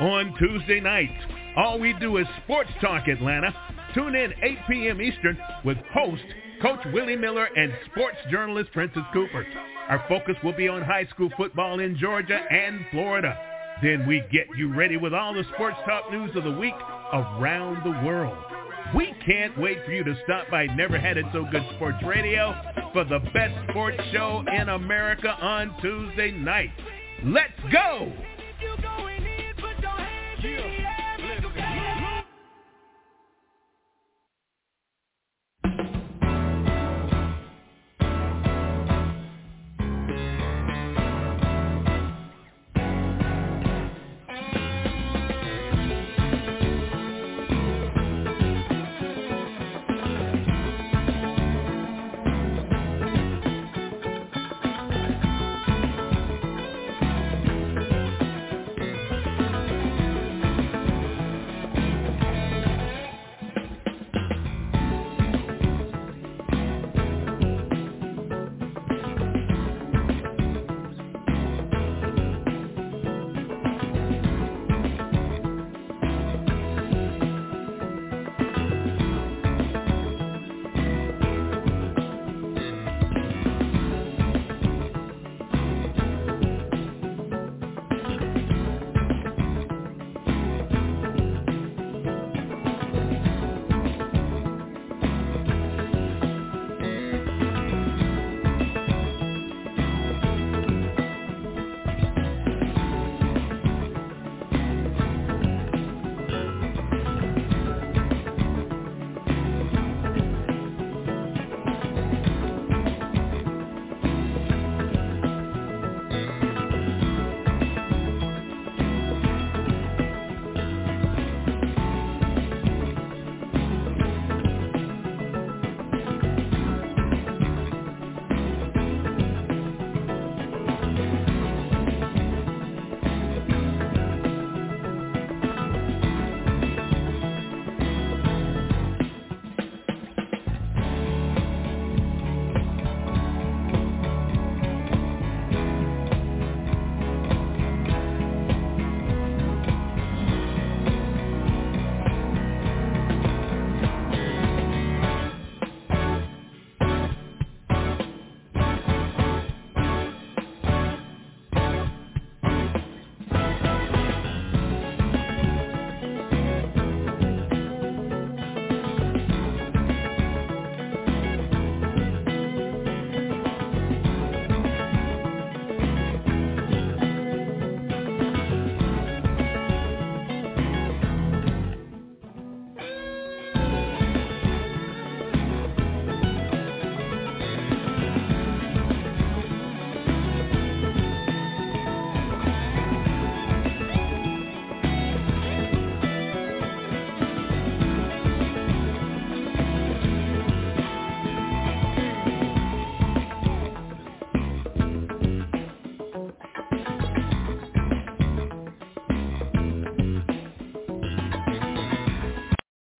on Tuesday nights. All we do is Sports Talk Atlanta. Tune in 8 p.m. Eastern with host Coach Willie Miller and sports journalist Princess Cooper. Our focus will be on high school football in Georgia and Florida. Then we get you ready with all the sports talk news of the week around the world. We can't wait for you to stop by Never Had It So Good Sports Radio for the best sports show in America on Tuesday night. Let's go!